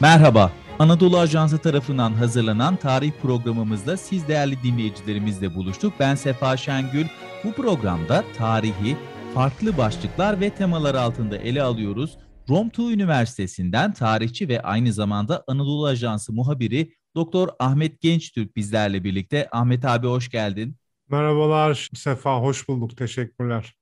Merhaba, Anadolu Ajansı tarafından hazırlanan tarih programımızda siz değerli dinleyicilerimizle buluştuk. Ben Sefa Şengül. Bu programda tarihi farklı başlıklar ve temalar altında ele alıyoruz. Romtu Üniversitesi'nden tarihçi ve aynı zamanda Anadolu Ajansı muhabiri Doktor Ahmet Gençtürk bizlerle birlikte. Ahmet abi hoş geldin. Merhabalar Sefa, hoş bulduk. Teşekkürler.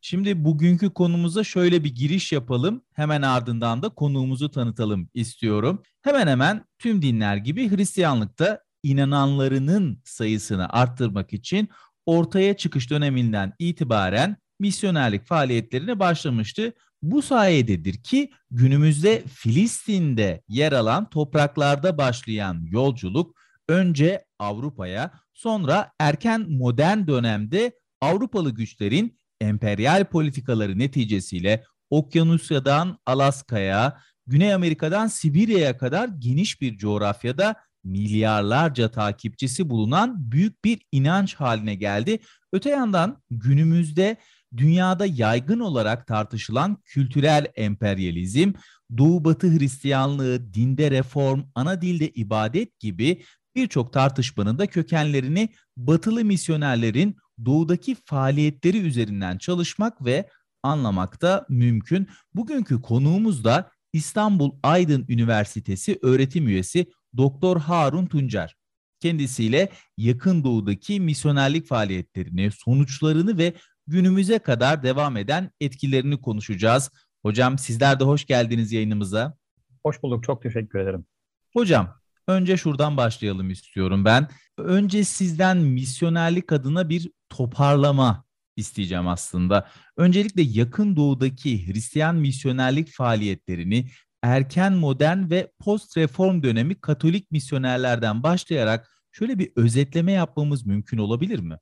Şimdi bugünkü konumuza şöyle bir giriş yapalım. Hemen ardından da konuğumuzu tanıtalım istiyorum. Hemen hemen tüm dinler gibi Hristiyanlıkta inananlarının sayısını arttırmak için ortaya çıkış döneminden itibaren misyonerlik faaliyetlerine başlamıştı. Bu sayededir ki günümüzde Filistin'de yer alan topraklarda başlayan yolculuk önce Avrupa'ya sonra erken modern dönemde Avrupalı güçlerin emperyal politikaları neticesiyle Okyanusya'dan Alaska'ya, Güney Amerika'dan Sibirya'ya kadar geniş bir coğrafyada milyarlarca takipçisi bulunan büyük bir inanç haline geldi. Öte yandan günümüzde dünyada yaygın olarak tartışılan kültürel emperyalizm, Doğu Batı Hristiyanlığı, dinde reform, ana dilde ibadet gibi birçok tartışmanın da kökenlerini batılı misyonerlerin doğudaki faaliyetleri üzerinden çalışmak ve anlamak da mümkün. Bugünkü konuğumuz da İstanbul Aydın Üniversitesi öğretim üyesi Doktor Harun Tuncer. Kendisiyle yakın doğudaki misyonerlik faaliyetlerini, sonuçlarını ve günümüze kadar devam eden etkilerini konuşacağız. Hocam sizler de hoş geldiniz yayınımıza. Hoş bulduk, çok teşekkür ederim. Hocam önce şuradan başlayalım istiyorum ben. Önce sizden misyonerlik adına bir toparlama isteyeceğim aslında. Öncelikle yakın doğudaki Hristiyan misyonerlik faaliyetlerini erken modern ve post reform dönemi Katolik misyonerlerden başlayarak şöyle bir özetleme yapmamız mümkün olabilir mi?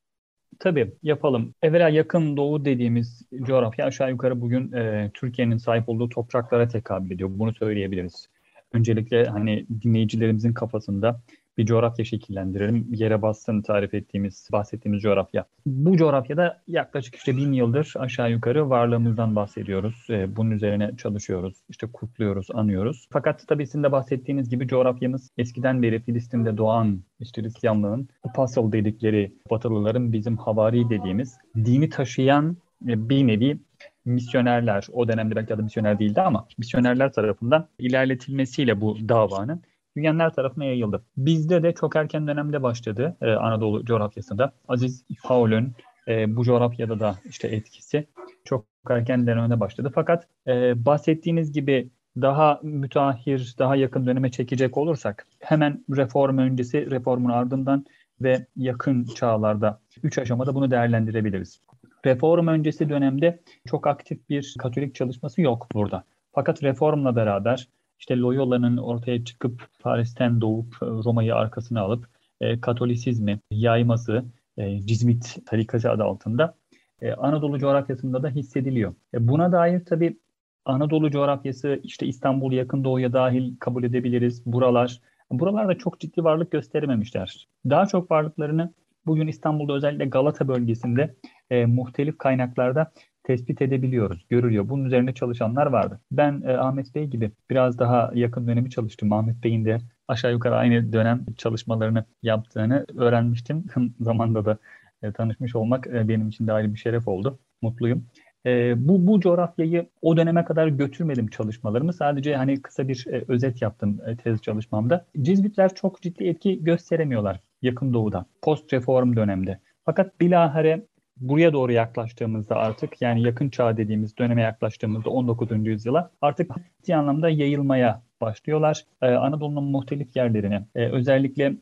Tabii yapalım. Evvela yakın doğu dediğimiz coğrafya aşağı yukarı bugün e, Türkiye'nin sahip olduğu topraklara tekabül ediyor. Bunu söyleyebiliriz. Öncelikle hani dinleyicilerimizin kafasında bir coğrafya şekillendirelim. Yere bassın tarif ettiğimiz, bahsettiğimiz coğrafya. Bu coğrafyada yaklaşık işte bin yıldır aşağı yukarı varlığımızdan bahsediyoruz. Ee, bunun üzerine çalışıyoruz. İşte kutluyoruz, anıyoruz. Fakat tabii sizin de bahsettiğiniz gibi coğrafyamız eskiden beri Filistin'de doğan işte Hristiyanlığın apostle dedikleri Batılıların bizim havari dediğimiz dini taşıyan e, bir nevi misyonerler, o dönemde belki adı misyoner değildi ama misyonerler tarafından ilerletilmesiyle bu davanın dünyanın tarafına yayıldı. Bizde de çok erken dönemde başladı e, Anadolu coğrafyasında. Aziz Paul'ün e, bu coğrafyada da işte etkisi çok erken dönemde başladı. Fakat e, bahsettiğiniz gibi daha müteahhir, daha yakın döneme çekecek olursak hemen reform öncesi, reformun ardından ve yakın çağlarda üç aşamada bunu değerlendirebiliriz. Reform öncesi dönemde çok aktif bir Katolik çalışması yok burada. Fakat reformla beraber işte Loyola'nın ortaya çıkıp Paris'ten doğup e, Roma'yı arkasına alıp e, Katolisizmi yayması e, Cizmit tarikası adı altında e, Anadolu coğrafyasında da hissediliyor. E, buna dair tabii Anadolu coğrafyası işte İstanbul yakın doğuya dahil kabul edebiliriz. Buralar buralarda çok ciddi varlık gösterememişler. Daha çok varlıklarını bugün İstanbul'da özellikle Galata bölgesinde e, muhtelif kaynaklarda tespit edebiliyoruz, görülüyor. Bunun üzerine çalışanlar vardı. Ben e, Ahmet Bey gibi biraz daha yakın dönemi çalıştım. Ahmet Bey'in de aşağı yukarı aynı dönem çalışmalarını yaptığını öğrenmiştim. zamanda da e, tanışmış olmak e, benim için de ayrı bir şeref oldu. Mutluyum. E, bu bu coğrafyayı o döneme kadar götürmedim çalışmalarımı. Sadece hani kısa bir e, özet yaptım e, tez çalışmamda. Cizvitler çok ciddi etki gösteremiyorlar yakın doğuda. Post reform dönemde. Fakat bilahare buraya doğru yaklaştığımızda artık yani yakın çağ dediğimiz döneme yaklaştığımızda 19. yüzyıla artık ciddi anlamda yayılmaya başlıyorlar. Ee, Anadolu'nun muhtelif yerlerine e, özellikle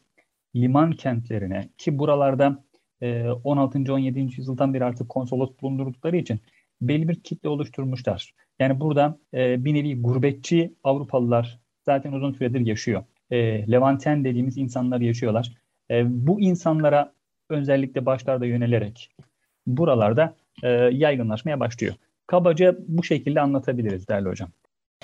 liman kentlerine ki buralarda e, 16. 17. yüzyıldan beri artık konsolos bulundurdukları için belli bir kitle oluşturmuşlar. Yani burada e, bir nevi gurbetçi Avrupalılar zaten uzun süredir yaşıyor. E, Levanten dediğimiz insanlar yaşıyorlar. E, bu insanlara özellikle başlarda yönelerek buralarda e, yaygınlaşmaya başlıyor. Kabaca bu şekilde anlatabiliriz değerli hocam.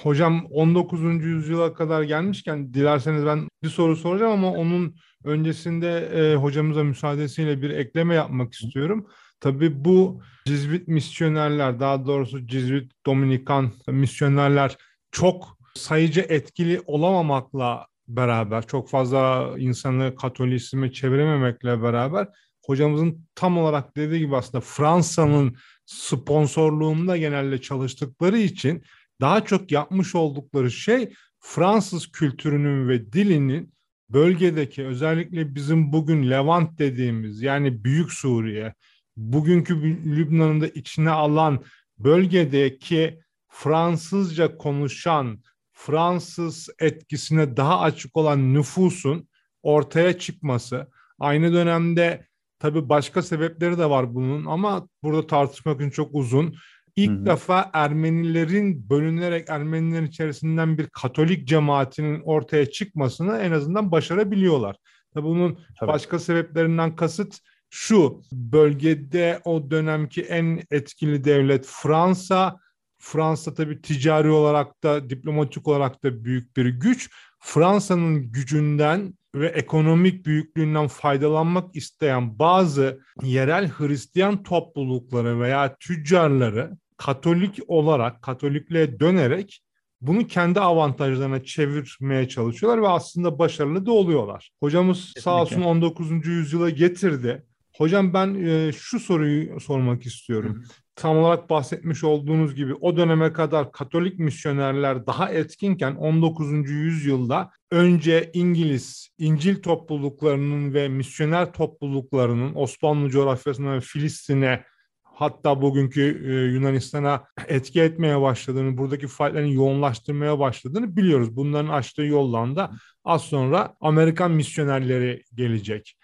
Hocam 19. yüzyıla kadar gelmişken dilerseniz ben bir soru soracağım ama onun öncesinde e, hocamıza müsaadesiyle bir ekleme yapmak istiyorum. Tabii bu Cizvit misyonerler, daha doğrusu Cizvit Dominikan misyonerler çok sayıcı etkili olamamakla beraber çok fazla insanı Katolisizme çevirememekle beraber hocamızın tam olarak dediği gibi aslında Fransa'nın sponsorluğunda genelde çalıştıkları için daha çok yapmış oldukları şey Fransız kültürünün ve dilinin bölgedeki özellikle bizim bugün Levant dediğimiz yani Büyük Suriye, bugünkü Lübnan'ın da içine alan bölgedeki Fransızca konuşan, Fransız etkisine daha açık olan nüfusun ortaya çıkması. Aynı dönemde tabii başka sebepleri de var bunun ama burada tartışmak için çok uzun. İlk Hı-hı. defa Ermenilerin bölünerek Ermenilerin içerisinden bir Katolik cemaatinin ortaya çıkmasını en azından başarabiliyorlar. Tabii bunun Tabii. başka sebeplerinden kasıt şu bölgede o dönemki en etkili devlet Fransa. Fransa tabii ticari olarak da diplomatik olarak da büyük bir güç. Fransa'nın gücünden ve ekonomik büyüklüğünden faydalanmak isteyen bazı yerel Hristiyan toplulukları veya tüccarları Katolik olarak, Katolikliğe dönerek bunu kendi avantajlarına çevirmeye çalışıyorlar ve aslında başarılı da oluyorlar. Hocamız Kesinlikle. sağ olsun 19. yüzyıla getirdi. Hocam ben e, şu soruyu sormak istiyorum. Hı. Tam olarak bahsetmiş olduğunuz gibi o döneme kadar Katolik misyonerler daha etkinken 19. yüzyılda önce İngiliz İncil topluluklarının ve misyoner topluluklarının Osmanlı coğrafyasına ve Filistin'e hatta bugünkü e, Yunanistan'a etki etmeye başladığını, buradaki faaliyetlerin yoğunlaştırmaya başladığını biliyoruz. Bunların açtığı yoldan da az sonra Amerikan misyonerleri gelecek.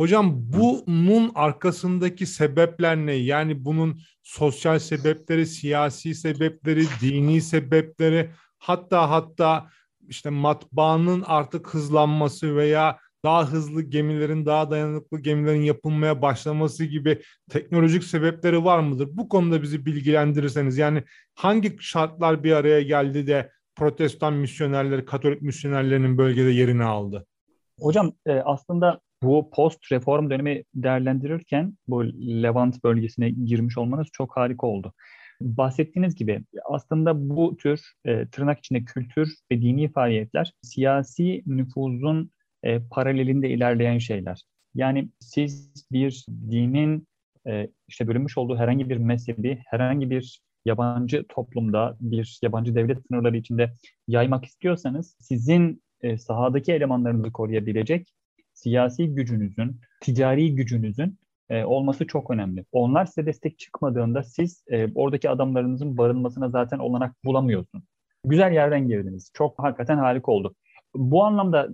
Hocam bunun arkasındaki sebepler ne? Yani bunun sosyal sebepleri, siyasi sebepleri, dini sebepleri, hatta hatta işte matbaanın artık hızlanması veya daha hızlı gemilerin, daha dayanıklı gemilerin yapılmaya başlaması gibi teknolojik sebepleri var mıdır? Bu konuda bizi bilgilendirirseniz yani hangi şartlar bir araya geldi de protestan misyonerleri, katolik misyonerlerinin bölgede yerini aldı? Hocam e, aslında bu post reform dönemi değerlendirirken bu Levant bölgesine girmiş olmanız çok harika oldu. Bahsettiğiniz gibi aslında bu tür e, tırnak içinde kültür ve dini faaliyetler siyasi nüfuzun e, paralelinde ilerleyen şeyler. Yani siz bir dinin e, işte bölünmüş olduğu herhangi bir mezhebi, herhangi bir yabancı toplumda, bir yabancı devlet sınırları içinde yaymak istiyorsanız sizin e, sahadaki elemanlarınızı koruyabilecek siyasi gücünüzün, ticari gücünüzün e, olması çok önemli. Onlar size destek çıkmadığında siz e, oradaki adamlarınızın barınmasına zaten olanak bulamıyorsunuz. Güzel yerden girdiniz. Çok hakikaten harika oldu. Bu anlamda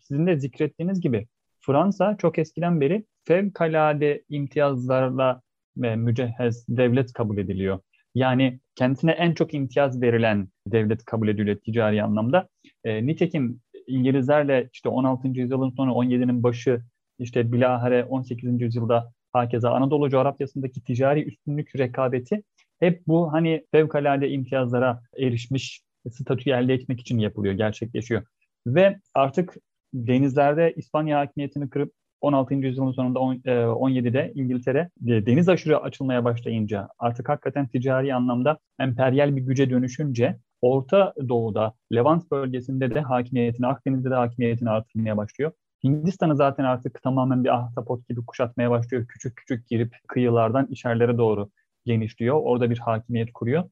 sizin de zikrettiğiniz gibi Fransa çok eskiden beri fevkalade imtiyazlarla ve mücehhez devlet kabul ediliyor. Yani kendisine en çok imtiyaz verilen devlet kabul ediliyor ticari anlamda. E, nitekim İngilizlerle işte 16. yüzyılın sonu 17'nin başı işte bilahare 18. yüzyılda hakeza Anadolu coğrafyasındaki ticari üstünlük rekabeti hep bu hani fevkalade imtiyazlara erişmiş statüyü elde etmek için yapılıyor, gerçekleşiyor. Ve artık denizlerde İspanya hakimiyetini kırıp 16. yüzyılın sonunda 17'de e, İngiltere e, deniz aşırı açılmaya başlayınca artık hakikaten ticari anlamda emperyal bir güce dönüşünce Orta Doğu'da, Levant bölgesinde de hakimiyetini, Akdeniz'de de hakimiyetini artırmaya başlıyor. Hindistan'ı zaten artık tamamen bir ahtapot gibi kuşatmaya başlıyor. Küçük küçük girip kıyılardan içerilere doğru genişliyor. Orada bir hakimiyet kuruyor.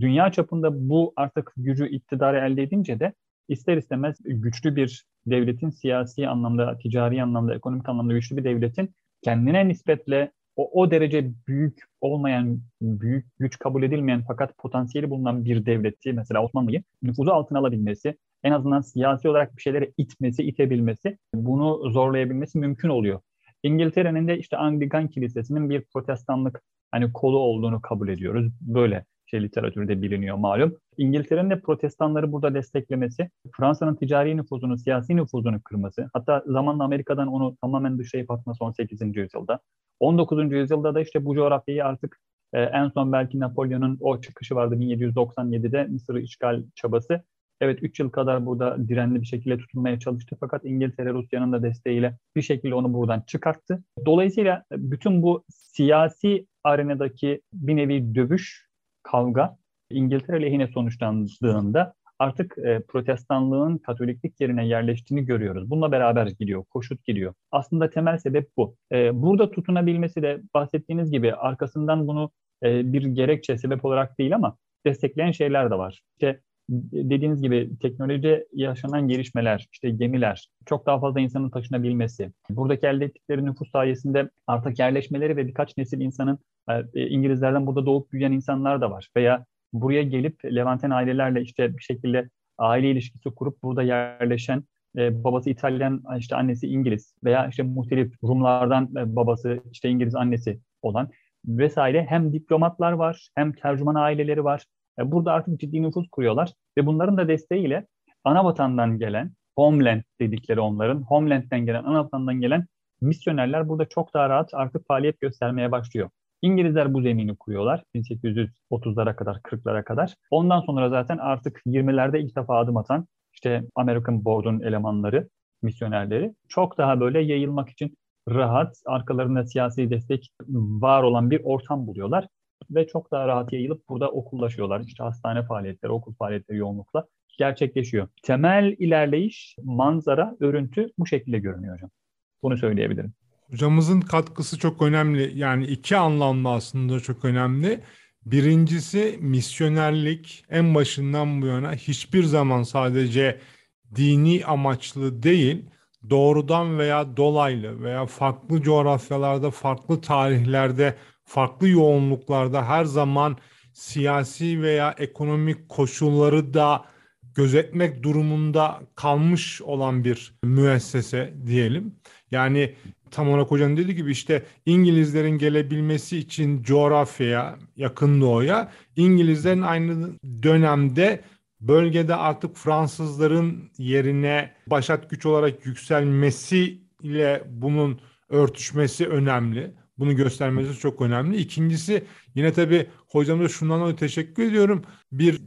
Dünya çapında bu artık gücü, iktidarı elde edince de ister istemez güçlü bir devletin siyasi anlamda, ticari anlamda, ekonomik anlamda güçlü bir devletin kendine nispetle o, o derece büyük olmayan, büyük güç kabul edilmeyen fakat potansiyeli bulunan bir devleti mesela Osmanlı'yı nüfuzu altına alabilmesi, en azından siyasi olarak bir şeylere itmesi, itebilmesi, bunu zorlayabilmesi mümkün oluyor. İngiltere'nin de işte Anglikan Kilisesi'nin bir protestanlık hani kolu olduğunu kabul ediyoruz. Böyle şey literatürde biliniyor malum. İngiltere'nin de protestanları burada desteklemesi, Fransa'nın ticari nüfuzunu, siyasi nüfuzunu kırması, hatta zamanla Amerika'dan onu tamamen dışlayıp atması 18. yüzyılda. 19. yüzyılda da işte bu coğrafyayı artık e, en son belki Napolyon'un o çıkışı vardı 1797'de Mısır'ı işgal çabası. Evet 3 yıl kadar burada direnli bir şekilde tutunmaya çalıştı fakat İngiltere Rusya'nın da desteğiyle bir şekilde onu buradan çıkarttı. Dolayısıyla bütün bu siyasi arenadaki bir nevi dövüş kavga İngiltere lehine sonuçlandığında artık e, protestanlığın katoliklik yerine yerleştiğini görüyoruz. Bununla beraber gidiyor, koşut gidiyor. Aslında temel sebep bu. E, burada tutunabilmesi de bahsettiğiniz gibi arkasından bunu e, bir gerekçe, sebep olarak değil ama destekleyen şeyler de var. İşte dediğiniz gibi teknoloji yaşanan gelişmeler, işte gemiler, çok daha fazla insanın taşınabilmesi, buradaki elde ettikleri nüfus sayesinde artık yerleşmeleri ve birkaç nesil insanın İngilizlerden burada doğup büyüyen insanlar da var. Veya buraya gelip Levanten ailelerle işte bir şekilde aile ilişkisi kurup burada yerleşen e, babası İtalyan, işte annesi İngiliz veya işte muhtelif Rumlardan e, babası işte İngiliz annesi olan vesaire hem diplomatlar var hem tercüman aileleri var. E, burada artık ciddi nüfus kuruyorlar ve bunların da desteğiyle ana vatandan gelen, homeland dedikleri onların, homeland'den gelen, ana vatandan gelen misyonerler burada çok daha rahat artık faaliyet göstermeye başlıyor. İngilizler bu zemini kuruyorlar 1830'lara kadar, 40'lara kadar. Ondan sonra zaten artık 20'lerde ilk defa adım atan işte American Board'un elemanları, misyonerleri çok daha böyle yayılmak için rahat, arkalarında siyasi destek var olan bir ortam buluyorlar ve çok daha rahat yayılıp burada okullaşıyorlar. İşte hastane faaliyetleri, okul faaliyetleri yoğunlukla gerçekleşiyor. Temel ilerleyiş, manzara, örüntü bu şekilde görünüyor hocam. Bunu söyleyebilirim. Hocamızın katkısı çok önemli. Yani iki anlamda aslında çok önemli. Birincisi misyonerlik en başından bu yana hiçbir zaman sadece dini amaçlı değil, doğrudan veya dolaylı veya farklı coğrafyalarda, farklı tarihlerde, farklı yoğunluklarda her zaman siyasi veya ekonomik koşulları da gözetmek durumunda kalmış olan bir müessese diyelim. Yani tam olarak hocanın dediği gibi işte İngilizlerin gelebilmesi için coğrafyaya, yakın doğuya, İngilizlerin aynı dönemde bölgede artık Fransızların yerine başat güç olarak yükselmesi ile bunun örtüşmesi önemli. Bunu göstermesi çok önemli. İkincisi yine tabii hocamıza şundan dolayı teşekkür ediyorum. Bir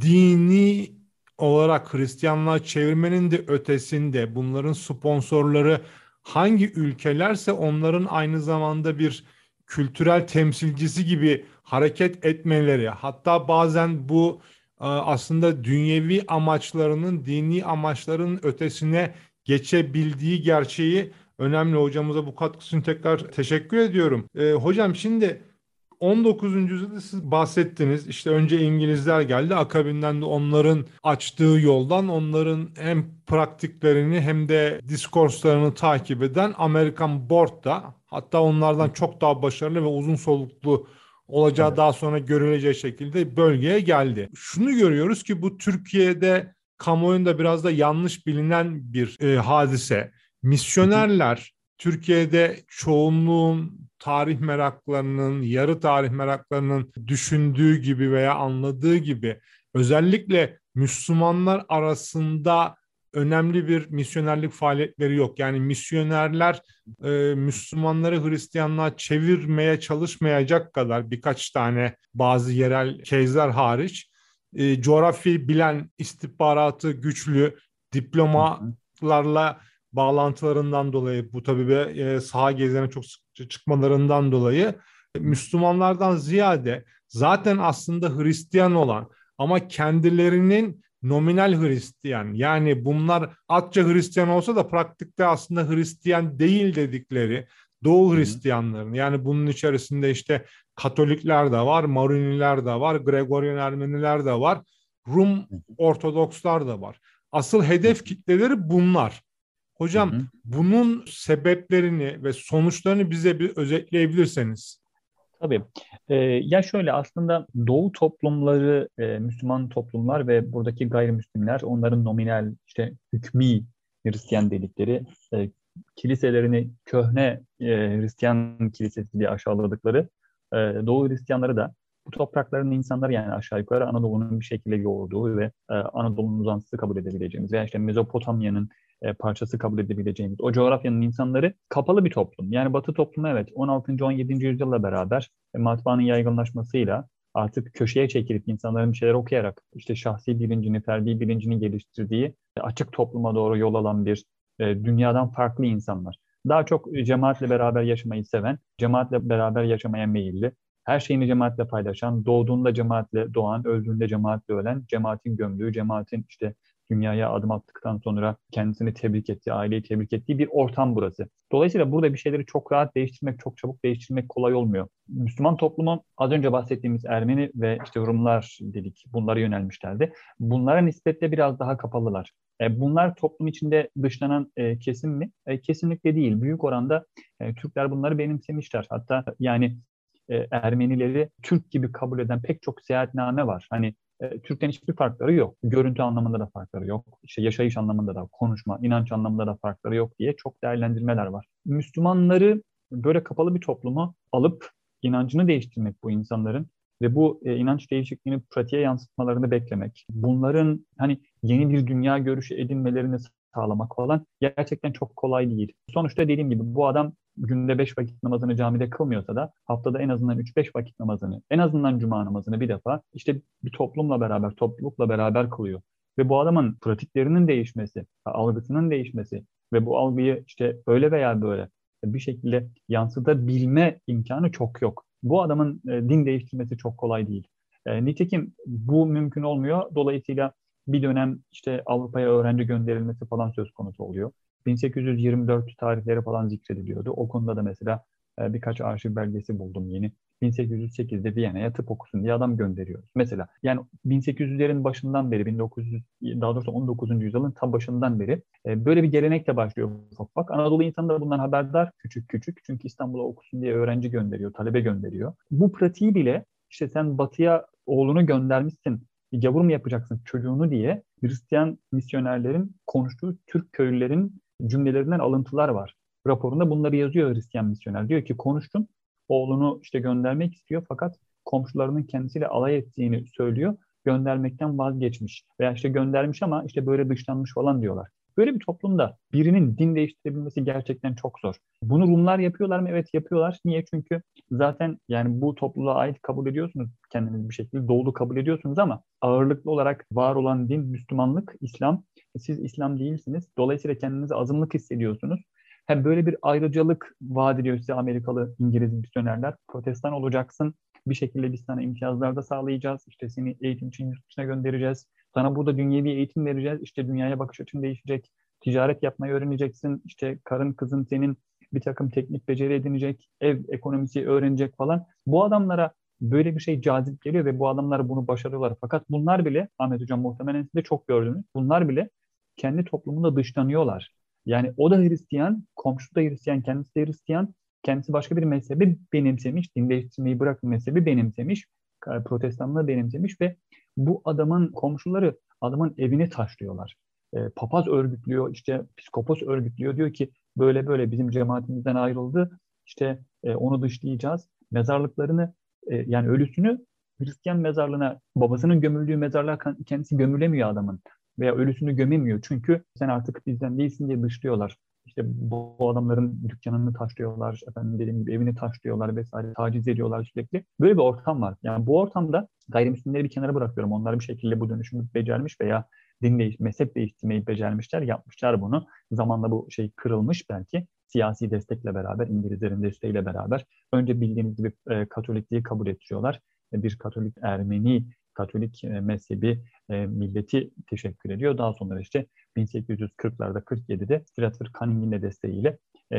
dini olarak Hristiyanlığa çevirmenin de ötesinde bunların sponsorları hangi ülkelerse onların aynı zamanda bir kültürel temsilcisi gibi hareket etmeleri hatta bazen bu e, aslında dünyevi amaçlarının dini amaçların ötesine geçebildiği gerçeği önemli hocamıza bu katkısını tekrar teşekkür ediyorum. E, hocam şimdi 19. yüzyılda siz bahsettiniz. İşte önce İngilizler geldi. Akabinden de onların açtığı yoldan onların hem praktiklerini hem de diskurslarını takip eden Amerikan Board da hatta onlardan çok daha başarılı ve uzun soluklu olacağı evet. daha sonra görüleceği şekilde bölgeye geldi. Şunu görüyoruz ki bu Türkiye'de kamuoyunda biraz da yanlış bilinen bir e, hadise. Misyonerler Türkiye'de çoğunluğun tarih meraklarının, yarı tarih meraklarının düşündüğü gibi veya anladığı gibi özellikle Müslümanlar arasında önemli bir misyonerlik faaliyetleri yok. Yani misyonerler e, Müslümanları Hristiyanlığa çevirmeye çalışmayacak kadar birkaç tane bazı yerel case'ler hariç e, coğrafi bilen istihbaratı güçlü diplomalarla bağlantılarından dolayı bu tabii e, saha gezilerine çok sık çıkmalarından dolayı Müslümanlardan ziyade zaten aslında Hristiyan olan ama kendilerinin nominal Hristiyan yani bunlar atça Hristiyan olsa da pratikte aslında Hristiyan değil dedikleri Doğu Hristiyanların yani bunun içerisinde işte Katolikler de var, Maruniler de var, Gregorian Ermeniler de var, Rum Ortodokslar da var. Asıl hedef kitleleri bunlar. Hocam hı hı. bunun sebeplerini ve sonuçlarını bize bir özetleyebilirseniz. Tabii. Ee, ya şöyle aslında Doğu toplumları, e, Müslüman toplumlar ve buradaki gayrimüslimler onların nominal işte hükmü Hristiyan dedikleri e, kiliselerini köhne e, Hristiyan kilisesi diye aşağıladıkları e, Doğu Hristiyanları da bu toprakların insanları yani aşağı yukarı Anadolu'nun bir şekilde yoğurduğu ve e, Anadolu'nun uzantısı kabul edebileceğimiz veya işte Mezopotamya'nın e, parçası kabul edebileceğimiz o coğrafyanın insanları kapalı bir toplum. Yani Batı toplumu evet 16. 17. yüzyılla beraber e, matbaanın yaygınlaşmasıyla artık köşeye çekilip insanların bir şeyler okuyarak işte şahsi bilincini, ferdi bilincini geliştirdiği e, açık topluma doğru yol alan bir dünyadan farklı insanlar. Daha çok cemaatle beraber yaşamayı seven, cemaatle beraber yaşamaya meyilli, her şeyini cemaatle paylaşan, doğduğunda cemaatle doğan, öldüğünde cemaatle ölen, cemaatin gömdüğü, cemaatin işte dünyaya adım attıktan sonra kendisini tebrik ettiği, aileyi tebrik ettiği bir ortam burası. Dolayısıyla burada bir şeyleri çok rahat değiştirmek, çok çabuk değiştirmek kolay olmuyor. Müslüman toplumu az önce bahsettiğimiz Ermeni ve işte Rumlar dedik, bunlara yönelmişlerdi. Bunlara nispetle biraz daha kapalılar. E, bunlar toplum içinde dışlanan e, kesim mi? E, kesinlikle değil. Büyük oranda Türkler bunları benimsemişler. Hatta yani Ermenileri Türk gibi kabul eden pek çok seyahatname var. Hani e, Türk'ten hiçbir farkları yok. Görüntü anlamında da farkları yok. İşte yaşayış anlamında da, konuşma, inanç anlamında da farkları yok diye çok değerlendirmeler var. Müslümanları böyle kapalı bir toplumu alıp inancını değiştirmek bu insanların ve bu e, inanç değişikliğini pratiğe yansıtmalarını beklemek, bunların hani yeni bir dünya görüşü edinmelerini sağlamak falan gerçekten çok kolay değil. Sonuçta dediğim gibi bu adam günde 5 vakit namazını camide kılmıyorsa da haftada en azından 3-5 vakit namazını, en azından cuma namazını bir defa işte bir toplumla beraber, toplulukla beraber kılıyor. Ve bu adamın pratiklerinin değişmesi, algısının değişmesi ve bu algıyı işte öyle veya böyle bir şekilde yansıtabilme imkanı çok yok. Bu adamın e, din değiştirmesi çok kolay değil. E, nitekim bu mümkün olmuyor. Dolayısıyla bir dönem işte Avrupa'ya öğrenci gönderilmesi falan söz konusu oluyor. 1824 tarihleri falan zikrediliyordu. O konuda da mesela e, birkaç arşiv belgesi buldum yeni. 1808'de Viyana'ya tıp okusun diye adam gönderiyoruz. Mesela yani 1800'lerin başından beri 1900 daha doğrusu 19. yüzyılın tam başından beri e, böyle bir gelenekle başlıyor ufak ufak. Anadolu insanı da bundan haberdar küçük küçük. Çünkü İstanbul'a okusun diye öğrenci gönderiyor, talebe gönderiyor. Bu pratiği bile işte sen batıya oğlunu göndermişsin gavur mu yapacaksın çocuğunu diye Hristiyan misyonerlerin konuştuğu Türk köylülerin cümlelerinden alıntılar var. Raporunda bunları yazıyor Hristiyan misyoner. Diyor ki konuştum, oğlunu işte göndermek istiyor fakat komşularının kendisiyle alay ettiğini söylüyor. Göndermekten vazgeçmiş veya işte göndermiş ama işte böyle dışlanmış falan diyorlar. Böyle bir toplumda birinin din değiştirebilmesi gerçekten çok zor. Bunu Rumlar yapıyorlar mı? Evet yapıyorlar. Niye? Çünkü zaten yani bu topluluğa ait kabul ediyorsunuz kendiniz bir şekilde. Doğulu kabul ediyorsunuz ama ağırlıklı olarak var olan din Müslümanlık, İslam. Siz İslam değilsiniz. Dolayısıyla kendinizi azınlık hissediyorsunuz. Hem böyle bir ayrıcalık vaat ediyor size Amerikalı, İngiliz misyonerler. Protestan olacaksın. Bir şekilde biz sana imtiyazlar da sağlayacağız. İşte seni eğitim için yurt dışına göndereceğiz. Sana burada dünyevi eğitim vereceğiz. İşte dünyaya bakış açın değişecek. Ticaret yapmayı öğreneceksin. İşte karın kızın senin bir takım teknik beceri edinecek. Ev ekonomisi öğrenecek falan. Bu adamlara böyle bir şey cazip geliyor ve bu adamlar bunu başarıyorlar. Fakat bunlar bile Ahmet Hocam muhtemelen siz de çok gördünüz. Bunlar bile kendi toplumunda dışlanıyorlar. Yani o da Hristiyan, komşu da Hristiyan, kendisi de Hristiyan. Kendisi başka bir mezhebi benimsemiş, din değiştirmeyi bırakın mezhebi benimsemiş, protestanlığı benimsemiş ve bu adamın komşuları adamın evini taşlıyorlar. E, papaz örgütlüyor, işte psikopos örgütlüyor. Diyor ki böyle böyle bizim cemaatimizden ayrıldı. İşte e, onu dışlayacağız. Mezarlıklarını e, yani ölüsünü Hristiyan mezarlığına babasının gömüldüğü mezarlığa kendisi gömülemiyor adamın veya ölüsünü gömemiyor. Çünkü sen artık bizden değilsin diye dışlıyorlar. İşte bu, adamların dükkanını taşlıyorlar, efendim dediğim gibi evini taşlıyorlar vesaire, taciz ediyorlar sürekli. Böyle bir ortam var. Yani bu ortamda gayrimüslimleri bir kenara bırakıyorum. Onlar bir şekilde bu dönüşümü becermiş veya din değiş, mezhep değiştirmeyi becermişler, yapmışlar bunu. Zamanla bu şey kırılmış belki siyasi destekle beraber, İngilizlerin desteğiyle beraber. Önce bildiğiniz gibi e, Katolikliği kabul ettiriyorlar. E, bir Katolik Ermeni Katolik mezhebi milleti teşekkür ediyor. Daha sonra işte 1840'larda 47'de Stratford Cunning'in de desteğiyle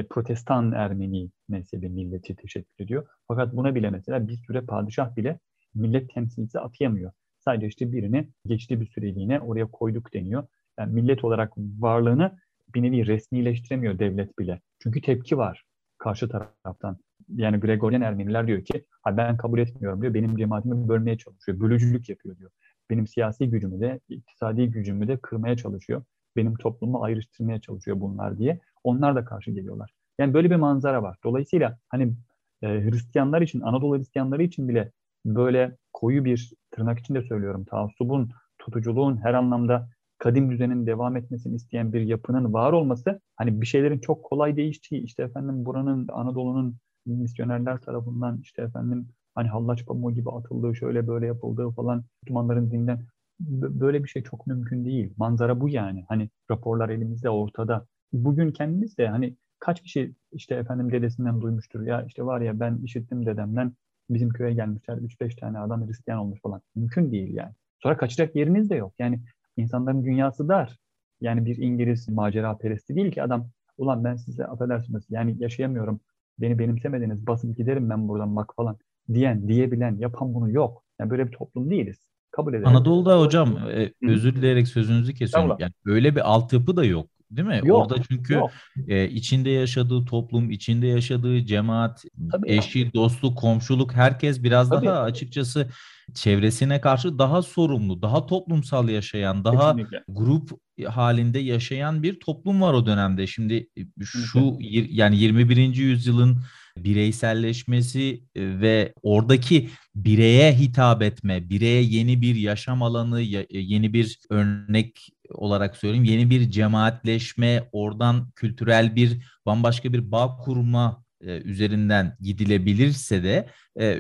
Protestan Ermeni mezhebi milleti teşekkür ediyor. Fakat buna bile mesela bir süre padişah bile millet temsilcisi atayamıyor. Sadece işte birini geçti bir süreliğine oraya koyduk deniyor. Yani millet olarak varlığını bir nevi resmileştiremiyor devlet bile. Çünkü tepki var karşı taraftan. Yani Gregorian Ermeniler diyor ki ben kabul etmiyorum diyor. Benim cemaatimi bölmeye çalışıyor. Bölücülük yapıyor diyor. Benim siyasi gücümü de, iktisadi gücümü de kırmaya çalışıyor. Benim toplumu ayrıştırmaya çalışıyor bunlar diye. Onlar da karşı geliyorlar. Yani böyle bir manzara var. Dolayısıyla hani e, Hristiyanlar için, Anadolu Hristiyanları için bile böyle koyu bir tırnak içinde söylüyorum. Taassubun, tutuculuğun her anlamda kadim düzenin devam etmesini isteyen bir yapının var olması hani bir şeylerin çok kolay değiştiği işte efendim buranın Anadolu'nun misyonerler tarafından işte efendim hani hallaç pamuğu gibi atıldığı şöyle böyle yapıldığı falan Müslümanların dinden böyle bir şey çok mümkün değil. Manzara bu yani. Hani raporlar elimizde ortada. Bugün kendimiz de hani kaç kişi işte efendim dedesinden duymuştur ya işte var ya ben işittim dedemden bizim köye gelmişler 3-5 tane adam Hristiyan olmuş falan. Mümkün değil yani. Sonra kaçacak yeriniz de yok. Yani insanların dünyası dar. Yani bir İngiliz macera peresti değil ki adam ulan ben size affedersiniz yani yaşayamıyorum. Beni benimsemediniz basıp giderim ben buradan bak falan diyen, diyebilen, yapan bunu yok. Yani böyle bir toplum değiliz. Kabul edelim. Anadolu'da hocam e, özür dileyerek sözünüzü kesiyorum. Tamam. Yani öyle bir altyapı da yok. Değil mi? Yok, Orada çünkü yok. e, içinde yaşadığı toplum, içinde yaşadığı cemaat, Tabii ya. eşi, dostluk, komşuluk herkes biraz Tabii. daha açıkçası çevresine karşı daha sorumlu, daha toplumsal yaşayan, daha Kesinlikle. grup halinde yaşayan bir toplum var o dönemde. Şimdi e, şu yani 21. yüzyılın bireyselleşmesi e, ve oradaki bireye hitap etme, bireye yeni bir yaşam alanı, e, yeni bir örnek olarak söyleyeyim, yeni bir cemaatleşme, oradan kültürel bir bambaşka bir bağ kurma üzerinden gidilebilirse de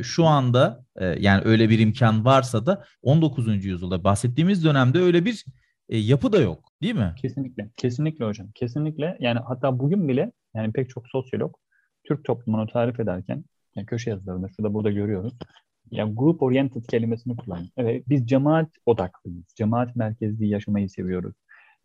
şu anda yani öyle bir imkan varsa da 19. yüzyılda bahsettiğimiz dönemde öyle bir e, yapı da yok, değil mi? Kesinlikle. Kesinlikle hocam. Kesinlikle. Yani hatta bugün bile yani pek çok sosyolog Türk toplumunu tarif ederken yani köşe yazılarında şurada burada görüyoruz. Ya group oriented kelimesini kullanıyor. Evet biz cemaat odaklıyız. Cemaat merkezli yaşamayı seviyoruz.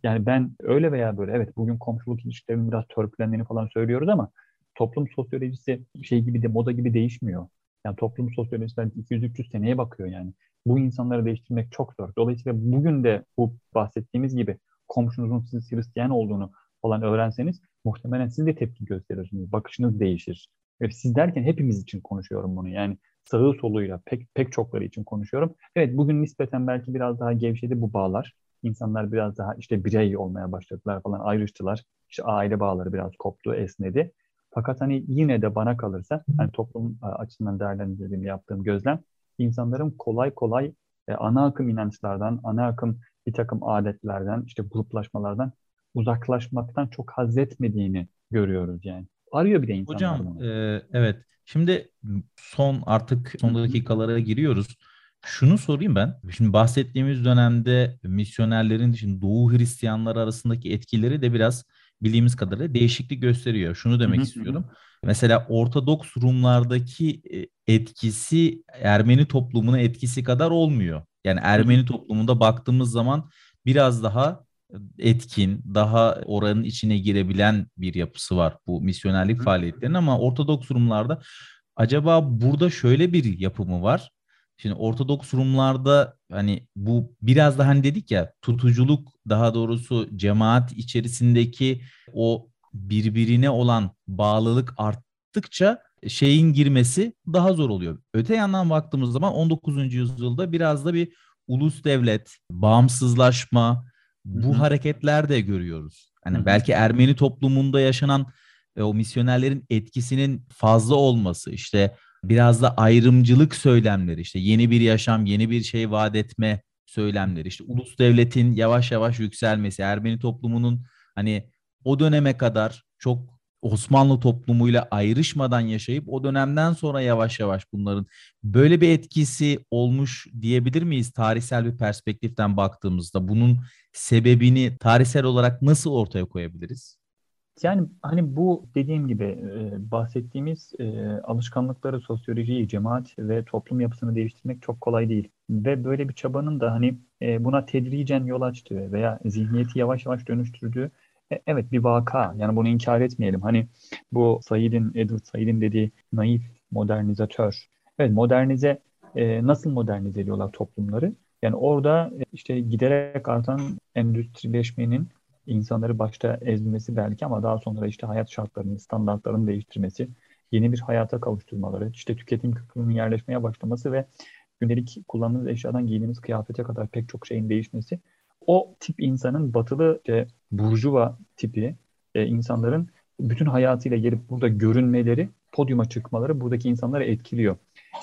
Yani ben öyle veya böyle evet bugün komşuluk ilişkilerinin biraz törpülendiğini falan söylüyoruz ama toplum sosyolojisi şey gibi de moda gibi değişmiyor. Yani toplum sosyolojisi 200-300 seneye bakıyor yani. Bu insanları değiştirmek çok zor. Dolayısıyla bugün de bu bahsettiğimiz gibi komşunuzun siz Hristiyan olduğunu falan öğrenseniz muhtemelen siz de tepki gösterirsiniz. Bakışınız değişir. Ve siz derken hepimiz için konuşuyorum bunu. Yani sağı soluyla pek pek çokları için konuşuyorum. Evet bugün nispeten belki biraz daha gevşedi bu bağlar. İnsanlar biraz daha işte birey olmaya başladılar falan ayrıştılar. İşte aile bağları biraz koptu, esnedi. Fakat hani yine de bana kalırsa hani toplum e, açısından değerlendirdiğim yaptığım gözlem insanların kolay kolay e, ana akım inançlardan, ana akım bir takım adetlerden, işte gruplaşmalardan uzaklaşmaktan çok haz etmediğini görüyoruz yani. Arıyor bir de insanlar Hocam bunu. e, evet şimdi son artık son dakikalara giriyoruz. Şunu sorayım ben. Şimdi bahsettiğimiz dönemde misyonerlerin şimdi Doğu Hristiyanlar arasındaki etkileri de biraz bildiğimiz kadarıyla değişiklik gösteriyor. Şunu demek Hı hı, istiyorum. Mesela Ortodoks Rumlardaki e, etkisi Ermeni toplumuna etkisi kadar olmuyor. Yani Ermeni toplumunda baktığımız zaman biraz daha etkin, daha oranın içine girebilen bir yapısı var bu misyonerlik faaliyetlerinin ama Ortodoks Rumlarda acaba burada şöyle bir yapı mı var? Şimdi Ortodoks Rumlarda hani bu biraz da hani dedik ya tutuculuk daha doğrusu cemaat içerisindeki o birbirine olan bağlılık arttıkça şeyin girmesi daha zor oluyor. Öte yandan baktığımız zaman 19. yüzyılda biraz da bir ulus devlet, bağımsızlaşma bu Hı hı. hareketler de görüyoruz. Hani Hı hı. belki Ermeni toplumunda yaşanan e, o misyonerlerin etkisinin fazla olması, işte biraz da ayrımcılık söylemleri, işte yeni bir yaşam, yeni bir şey vaat etme söylemleri, işte ulus devletin yavaş yavaş yükselmesi, Ermeni toplumunun hani o döneme kadar çok Osmanlı toplumuyla ayrışmadan yaşayıp o dönemden sonra yavaş yavaş bunların böyle bir etkisi olmuş diyebilir miyiz tarihsel bir perspektiften baktığımızda? Bunun sebebini tarihsel olarak nasıl ortaya koyabiliriz? Yani hani bu dediğim gibi e, bahsettiğimiz e, alışkanlıkları, sosyolojiyi, cemaat ve toplum yapısını değiştirmek çok kolay değil. Ve böyle bir çabanın da hani e, buna tedricen yol açtığı veya zihniyeti yavaş yavaş dönüştürdüğü e, evet bir vaka. Yani bunu inkar etmeyelim. Hani bu Said'in, Edward Said'in dediği naif modernizatör. Evet modernize e, nasıl modernize ediyorlar toplumları? Yani orada e, işte giderek artan endüstrileşmenin insanları başta ezmesi belki ama daha sonra işte hayat şartlarını, standartlarını değiştirmesi, yeni bir hayata kavuşturmaları, işte tüketim kültürünün yerleşmeye başlaması ve gündelik kullandığımız eşyadan giydiğimiz kıyafete kadar pek çok şeyin değişmesi o tip insanın batılı işte, burjuva tipi e, insanların bütün hayatıyla gelip burada görünmeleri, podyuma çıkmaları buradaki insanları etkiliyor.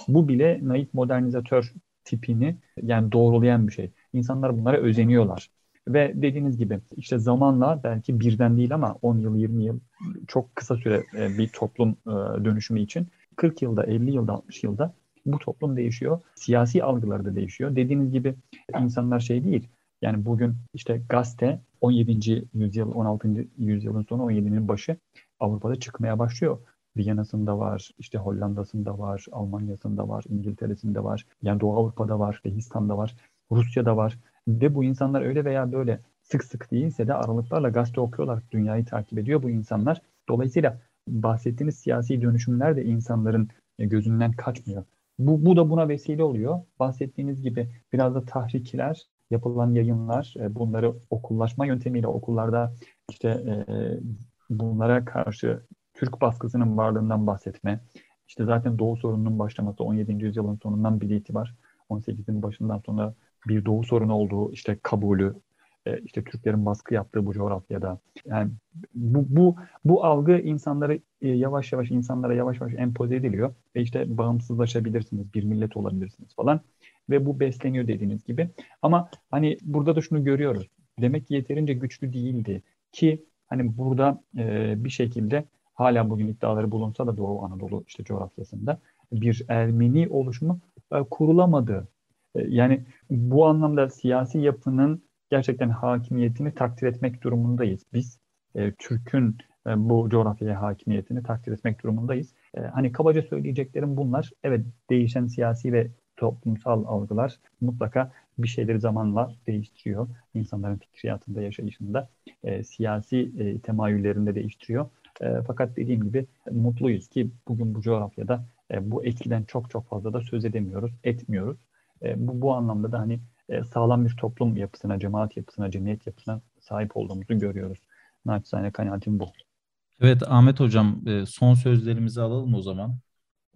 Bu bile naif modernizatör tipini yani doğrulayan bir şey. İnsanlar bunlara özeniyorlar. Ve dediğiniz gibi işte zamanla belki birden değil ama 10 yıl 20 yıl çok kısa süre e, bir toplum e, dönüşümü için 40 yılda 50 yılda 60 yılda bu toplum değişiyor. Siyasi algıları da değişiyor. Dediğiniz gibi insanlar şey değil. Yani bugün işte gazete 17. yüzyıl 16. yüzyılın sonu 17'nin başı Avrupa'da çıkmaya başlıyor. Viyana'sında var, işte Hollanda'sında var, Almanya'sında var, İngiltere'sinde var, yani Doğu Avrupa'da var, Behistan'da var, Rusya'da var. Ve bu insanlar öyle veya böyle sık sık değilse de aralıklarla gazete okuyorlar, dünyayı takip ediyor bu insanlar. Dolayısıyla bahsettiğiniz siyasi dönüşümler de insanların e, gözünden kaçmıyor. Bu, bu da buna vesile oluyor. Bahsettiğiniz gibi biraz da tahrikler, yapılan yayınlar, e, bunları okullaşma yöntemiyle okullarda işte e, bunlara karşı Türk baskısının varlığından bahsetme. İşte zaten Doğu sorununun başlaması 17. yüzyılın sonundan bir itibar 18'in başından sonra bir Doğu sorunu olduğu işte kabulü, e, işte Türklerin baskı yaptığı bu coğrafyada. Yani bu bu bu algı insanları e, yavaş yavaş insanlara yavaş yavaş empoze ediliyor ve işte bağımsızlaşabilirsiniz, bir millet olabilirsiniz falan ve bu besleniyor dediğiniz gibi. Ama hani burada da şunu görüyoruz. Demek ki yeterince güçlü değildi ki hani burada e, bir şekilde hala bugün iddiaları bulunsa da Doğu Anadolu işte coğrafyasında bir Ermeni oluşumu e, kurulamadı. E, yani bu anlamda siyasi yapının gerçekten hakimiyetini takdir etmek durumundayız. Biz e, Türk'ün e, bu coğrafyaya hakimiyetini takdir etmek durumundayız. E, hani kabaca söyleyeceklerim bunlar. Evet değişen siyasi ve toplumsal algılar mutlaka bir şeyleri zamanla değiştiriyor. İnsanların fikriyatında, yaşayışında, e, siyasi e, temayüllerinde değiştiriyor. E, fakat dediğim gibi mutluyuz ki bugün bu coğrafyada e, bu etkiden çok çok fazla da söz edemiyoruz, etmiyoruz. E, bu, bu anlamda da hani e, sağlam bir toplum yapısına, cemaat yapısına, cemiyet yapısına sahip olduğumuzu görüyoruz. Naçizane kanaatim bu. Evet Ahmet Hocam e, son sözlerimizi alalım o zaman.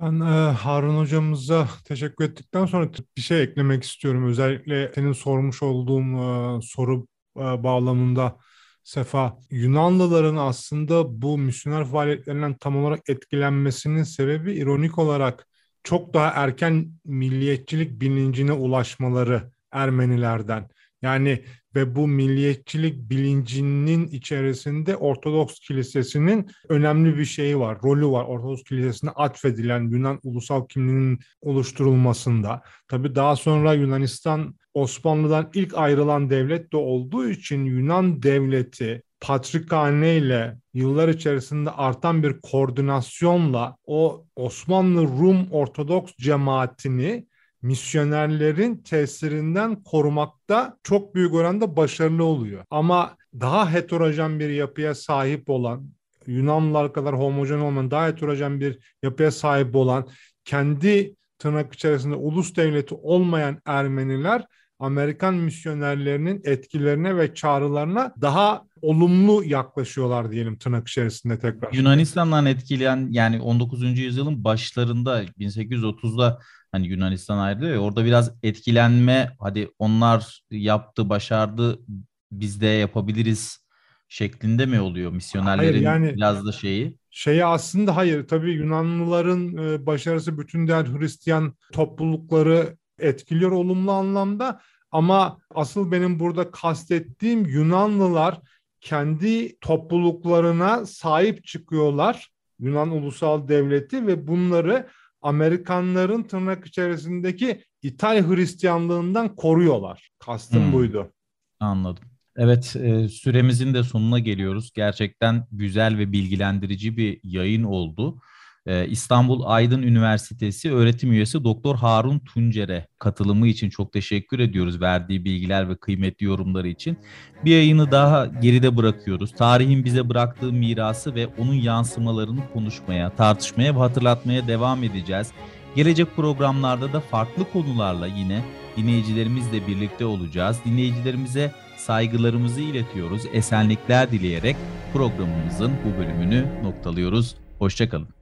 Ben e, Harun hocamıza teşekkür ettikten sonra bir şey eklemek istiyorum. Özellikle senin sormuş olduğum e, soru e, bağlamında Sefa, Yunanlıların aslında bu misyoner faaliyetlerinden tam olarak etkilenmesinin sebebi ironik olarak çok daha erken milliyetçilik bilincine ulaşmaları Ermenilerden. Yani ve bu milliyetçilik bilincinin içerisinde Ortodoks Kilisesi'nin önemli bir şeyi var, rolü var. Ortodoks Kilisesi'ne atfedilen Yunan ulusal kimliğinin oluşturulmasında. Tabii daha sonra Yunanistan Osmanlı'dan ilk ayrılan devlet de olduğu için Yunan devleti Patrikhane ile yıllar içerisinde artan bir koordinasyonla o Osmanlı Rum Ortodoks cemaatini misyonerlerin tesirinden korumakta çok büyük oranda başarılı oluyor. Ama daha heterojen bir yapıya sahip olan, Yunanlılar kadar homojen olmayan, daha heterojen bir yapıya sahip olan, kendi tırnak içerisinde ulus devleti olmayan Ermeniler Amerikan misyonerlerinin etkilerine ve çağrılarına daha olumlu yaklaşıyorlar diyelim tırnak içerisinde tekrar. Yunanistan'dan etkileyen yani 19. yüzyılın başlarında 1830'da hani Yunanistan ayrılıyor ya orada biraz etkilenme hadi onlar yaptı başardı biz de yapabiliriz şeklinde mi oluyor misyonerlerin hayır, yani, biraz da şeyi? Şeyi aslında hayır tabii Yunanlıların e, başarısı bütün diğer Hristiyan toplulukları etkiliyor olumlu anlamda ama asıl benim burada kastettiğim Yunanlılar kendi topluluklarına sahip çıkıyorlar. Yunan Ulusal Devleti ve bunları Amerikanların tırnak içerisindeki İtalya Hristiyanlığından koruyorlar. Kastım hmm. buydu. Anladım. Evet e, süremizin de sonuna geliyoruz. Gerçekten güzel ve bilgilendirici bir yayın oldu. E, İstanbul Aydın Üniversitesi öğretim üyesi Doktor Harun Tuncer'e katılımı için çok teşekkür ediyoruz verdiği bilgiler ve kıymetli yorumları için. Bir yayını daha geride bırakıyoruz. Tarihin bize bıraktığı mirası ve onun yansımalarını konuşmaya, tartışmaya ve hatırlatmaya devam edeceğiz. Gelecek programlarda da farklı konularla yine dinleyicilerimizle birlikte olacağız. Dinleyicilerimize saygılarımızı iletiyoruz. Esenlikler dileyerek programımızın bu bölümünü noktalıyoruz. Hoşçakalın.